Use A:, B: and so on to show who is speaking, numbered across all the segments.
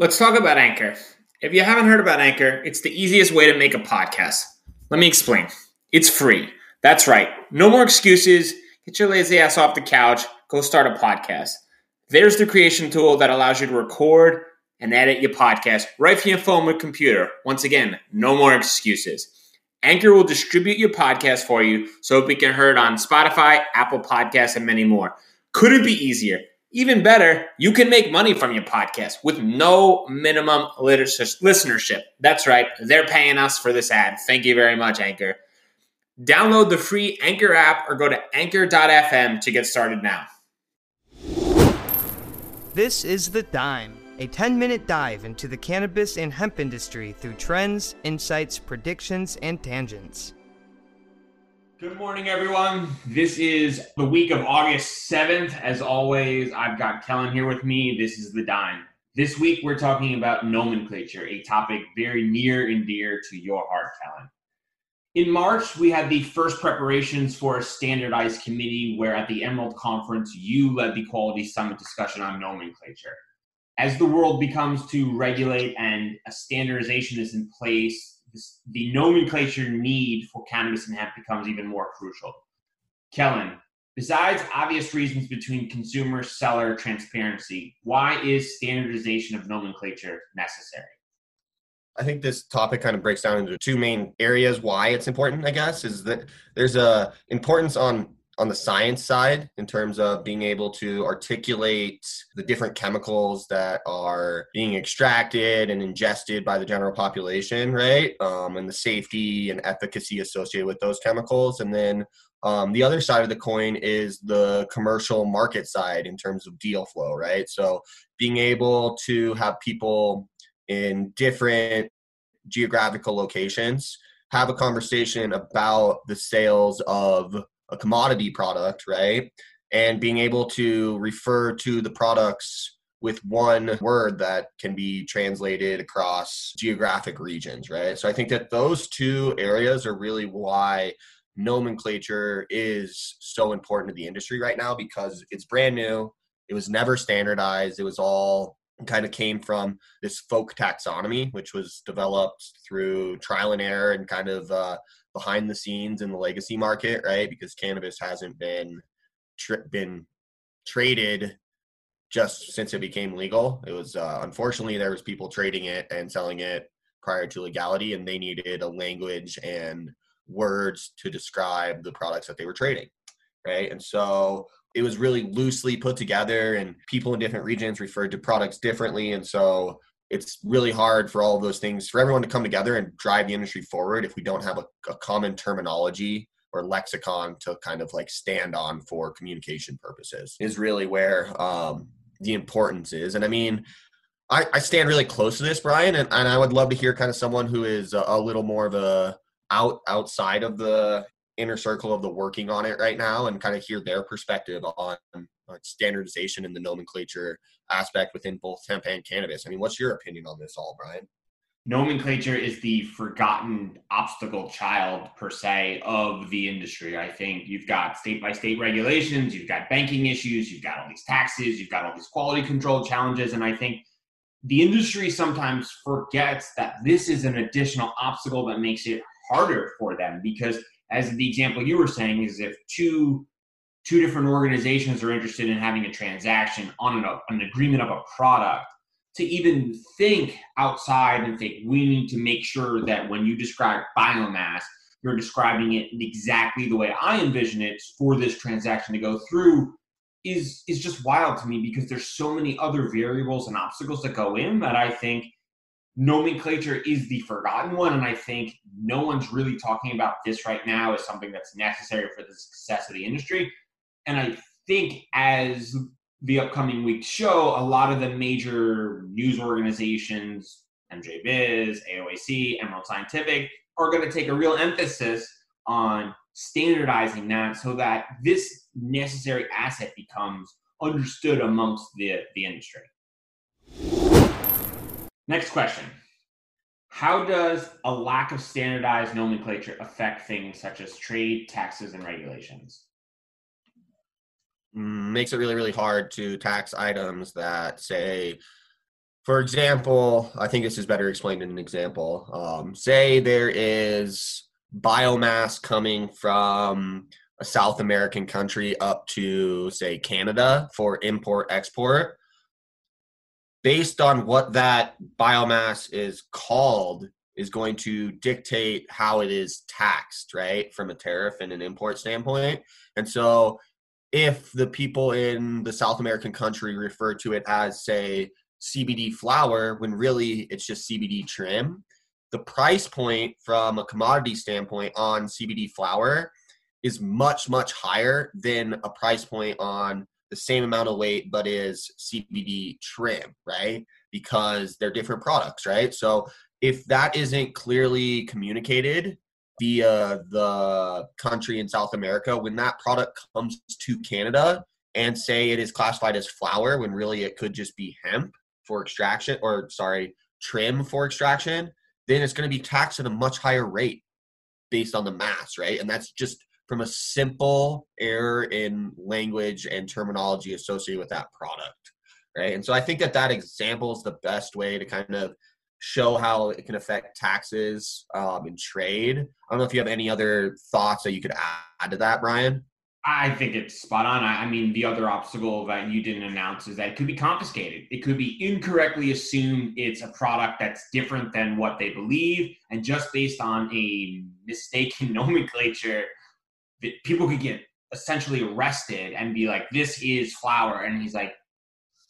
A: Let's talk about Anchor. If you haven't heard about Anchor, it's the easiest way to make a podcast. Let me explain. It's free. That's right. No more excuses. Get your lazy ass off the couch. Go start a podcast. There's the creation tool that allows you to record and edit your podcast right from your phone or computer. Once again, no more excuses. Anchor will distribute your podcast for you so it can be heard on Spotify, Apple Podcasts, and many more. Could it be easier? Even better, you can make money from your podcast with no minimum listenership. That's right, they're paying us for this ad. Thank you very much, Anchor. Download the free Anchor app or go to anchor.fm to get started now.
B: This is The Dime, a 10 minute dive into the cannabis and hemp industry through trends, insights, predictions, and tangents.
A: Good morning, everyone. This is the week of August 7th. As always, I've got Kellan here with me. This is The Dime. This week, we're talking about nomenclature, a topic very near and dear to your heart, Kellan. In March, we had the first preparations for a standardized committee where at the Emerald Conference, you led the Quality Summit discussion on nomenclature. As the world becomes to regulate and a standardization is in place, the nomenclature need for cannabis and hemp becomes even more crucial. Kellan, besides obvious reasons between consumer seller transparency, why is standardization of nomenclature necessary?
C: I think this topic kind of breaks down into two main areas why it's important, I guess, is that there's a importance on on the science side in terms of being able to articulate the different chemicals that are being extracted and ingested by the general population, right? Um, and the safety and efficacy associated with those chemicals. And then um, the other side of the coin is the commercial market side in terms of deal flow, right? So being able to have people in different geographical locations have a conversation about the sales of a commodity product, right? And being able to refer to the products with one word that can be translated across geographic regions, right? So I think that those two areas are really why nomenclature is so important to the industry right now because it's brand new. It was never standardized. It was all kind of came from this folk taxonomy, which was developed through trial and error and kind of uh, behind the scenes in the legacy market, right? Because cannabis hasn't been been traded just since it became legal. It was uh, unfortunately there was people trading it and selling it prior to legality, and they needed a language and words to describe the products that they were trading, right? And so it was really loosely put together, and people in different regions referred to products differently, and so it's really hard for all of those things for everyone to come together and drive the industry forward if we don't have a, a, common terminology or lexicon to kind of like stand on for communication purposes is really where um, the importance is. And i mean I, I stand really close to this bryan and, and i would love to hear kind of someone who is a, a little more of a out outside of the inner circle of the working on it right now and kind of hear their perspective on Uh, standardization and the nomenclature aspect within both hemp and cannabis. I mean, what's your opinion on this all, Bryan?
A: Nomenclature is the forgotten obstacle child, per se, of the industry. I think you've got state by state regulations, you've got banking issues, you've got all these taxes, you've got all these quality control challenges. And I think the industry sometimes forgets that this is an additional obstacle that makes it harder for them because as the example you were saying is if two two different organizations are interested in having a transaction on an, an agreement of a product to even think outside and think we need to make sure that when you describe biomass you're describing it exactly the way i envision it for this transaction to go through is is just wild to me because there's so many other variables and obstacles that go in that i think nomenclature is the forgotten one. And i think no one's really talking about this right now as something that's necessary for the success of the industry and I think as the upcoming weeks show, a lot of the major news organizations, MJ Biz, AOAC, Emerald Scientific, are going to take a real emphasis on standardizing that so that this necessary asset becomes understood amongst the, the industry. Next question. How does a lack of standardized nomenclature affect things such as trade, taxes, and regulations?
C: Makes it really really hard to tax items that say For example, I think this is better explained in an example. Um, say there is biomass coming from a South American country up to, say, Canada for import export. Based on what that biomass is called, is going to dictate how it is taxed, right, from a tariff and an import standpoint. And so, if the people in the South American country refer to it as, say, CBD flower, when really it's just CBD trim, the price point from a commodity standpoint on CBD flower is much, much higher than a price point on the same amount of weight but is CBD trim, right? Because they're different products, right? So if that isn't clearly communicated via the country in South America, when that product comes to Canada and say it is classified as flower when really it could just be hemp for extraction or sorry, trim for extraction, then it's going to be taxed at a much higher rate based on the mass, right? And that's just from a simple error in language and terminology associated with that product, right? And so I think that that example is the best way to kind of show how it can affect taxes um, and trade. I don't know if you have any other thoughts that you could add to that, Bryan.
A: I think it's spot on. I mean, the other obstacle that you didn't announce is that it could be confiscated. It could be incorrectly assumed it's a product that's different than what they believe, and just based on a mistaken nomenclature, people could get essentially arrested and be like, "This is flower," and he's like,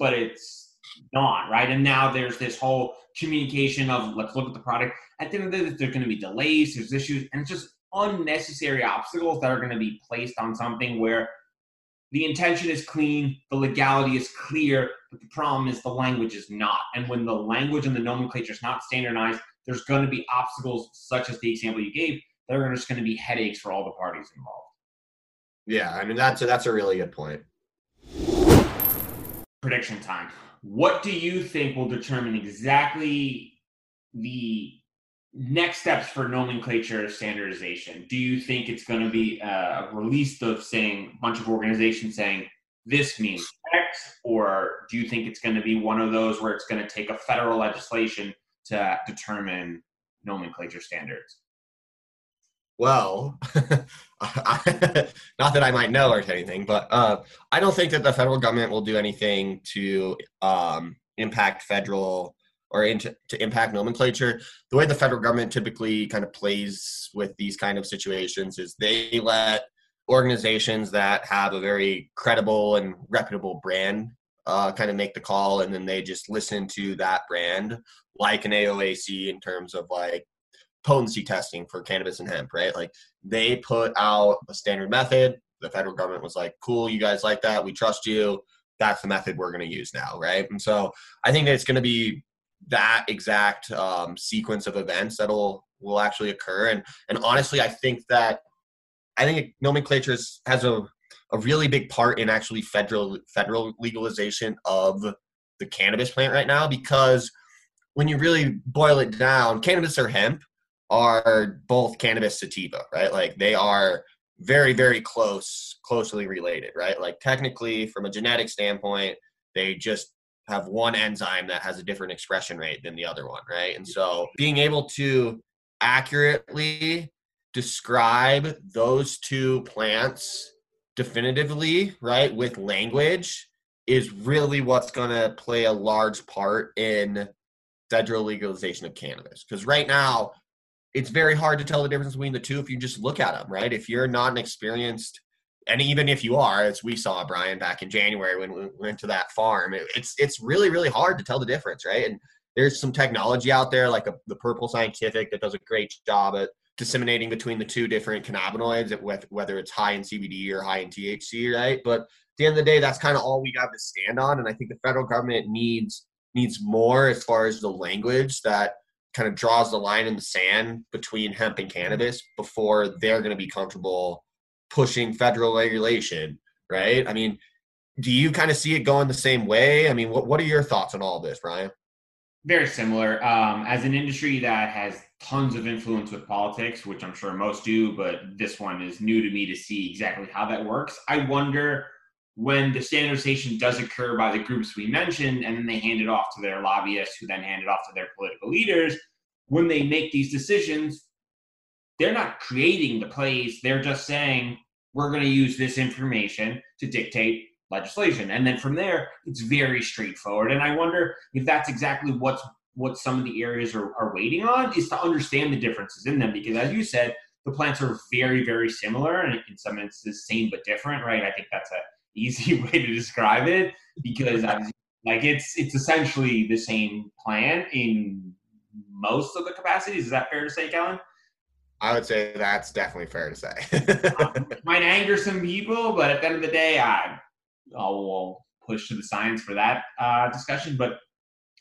A: "But it's not right." And now there's this whole communication of let's look at the product. At the end of the day, there's going to be delays, there's issues, and it's just unnecessary obstacles that are going to be placed on something where the intention is clean, the legality is clear, but the problem is the language is not. And when the language and the nomenclature is not standardized, there's going to be obstacles, such as the example you gave, that are just going to be headaches for all the parties involved.
C: Yeah, I mean that's a, that's a really good point.
A: Prediction time. What do you think will determine exactly the next steps for nomenclature standardization? Do you think it's going to be a release of saying a bunch of organizations saying this means X, or do you think it's going to be one of those where it's going to take a federal legislation to determine nomenclature standards?
C: Well, not that I might know or anything, but uh, I don't think that the federal government will do anything to um, impact federal or into, to impact nomenclature. The way the federal government typically kind of plays with these kind of situations is they let organizations that have a very credible and reputable brand uh, kind of make the call, and then they just listen to that brand, like an AOAC in terms of like potency testing for cannabis and hemp, right? Like they put out a standard method. The federal government was like, "Cool, you guys like that? We trust you." That's the method we're going to use now, right? And so I think that it's going to be that exact um, sequence of events that'll will actually occur. And and honestly, I think that I think nomenclature has a a really big part in actually federal federal legalization of the cannabis plant right now because when you really boil it down, cannabis or hemp are both cannabis sativa, right? Like they are very very close closely related, right? Like technically from a genetic standpoint, they just have one enzyme that has a different expression rate than the other one, right? And so being able to accurately describe those two plants definitively, right, with language is really what's going to play a large part in federal legalization of cannabis. Because right now, it's very hard to tell the difference between the two if you just look at them, right? If you're not an experienced and even if you are, as we saw Bryan back in January when we went to that farm, it, it's it's really really hard to tell the difference, right? And there's some technology out there like a, the Purpl Scientific that does a great job at disseminating between the two different cannabinoids, whether it's high in CBD or high in THC, right? But at the end of the day, that's kind of all we got to stand on, and I think the federal government needs needs more as far as the language that kind of draws the line in the sand between hemp and cannabis before they're going to be comfortable pushing federal regulation, right? I mean, do you kind of see it going the same way? I mean, what, what are your thoughts on all this, Bryan?
A: Very similar. Um, as an industry that has tons of influence with politics, which I'm sure most do, but this one is new to me to see exactly how that works. I wonder when the standardization does occur by the groups we mentioned, and then they hand it off to their lobbyists, who then hand it off to their political leaders, when they make these decisions, they're not creating the plays. They're just saying, we're going to use this information to dictate legislation. And then from there, it's very straightforward. And I wonder if that's exactly what's what some of the areas are, are waiting on is to understand the differences in them. Because as you said, the plants are very, very similar and in some instances same but different, right? I think that's a easy way to describe it because like it's it's essentially the same plan in most of the capacities. Is that fair to say, Kellan?
C: I would say that's definitely fair to say.
A: um, might anger some people, but at the end of the day, I I'll push to the science for that uh, discussion. But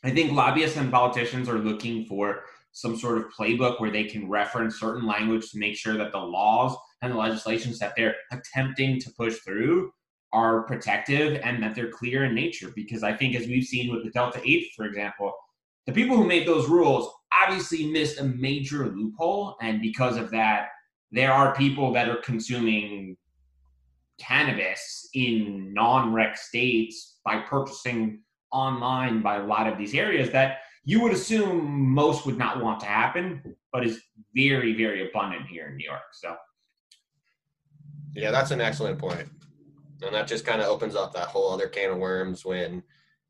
A: I think lobbyists and politicians are looking for some sort of playbook where they can reference certain language to make sure that the laws and the legislations that they're attempting to push through are protective and that they're clear in nature. Because I think, as we've seen with the Delta 8, for example, the people who made those rules obviously missed a major loophole. And because of that, there are people that are consuming cannabis in non rec states by purchasing online by a lot of these areas that you would assume most would not want to happen, but is very, very abundant here in New York. So,
C: yeah, that's an excellent point. And that just kind of opens up that whole other can of worms when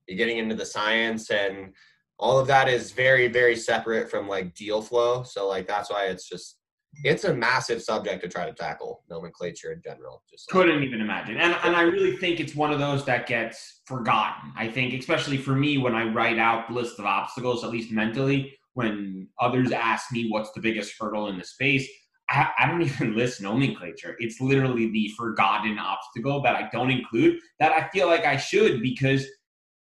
C: you're getting into the science and all of that is very, very separate from like deal flow. So, like, that's why it's just it's a massive subject to try to tackle nomenclature in general.
A: Just couldn't even imagine, and and I really think it's one of those that gets forgotten. I think, especially for me, when I write out the list of obstacles, at least mentally, when others ask me what's the biggest hurdle in the space, I, I don't even list nomenclature. It's literally the forgotten obstacle that I don't include that I feel like I should because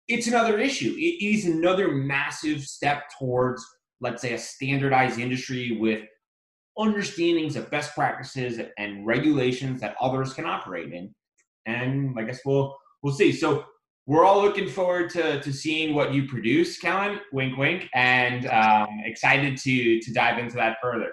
A: it's another issue. It is another massive step towards, let's say, a standardized industry with understandings of best practices and regulations that others can operate in. And I guess we'll we'll see. So we're all looking forward to, to seeing what you produce, Kellan. Wink, wink, and um, excited to to dive into that further.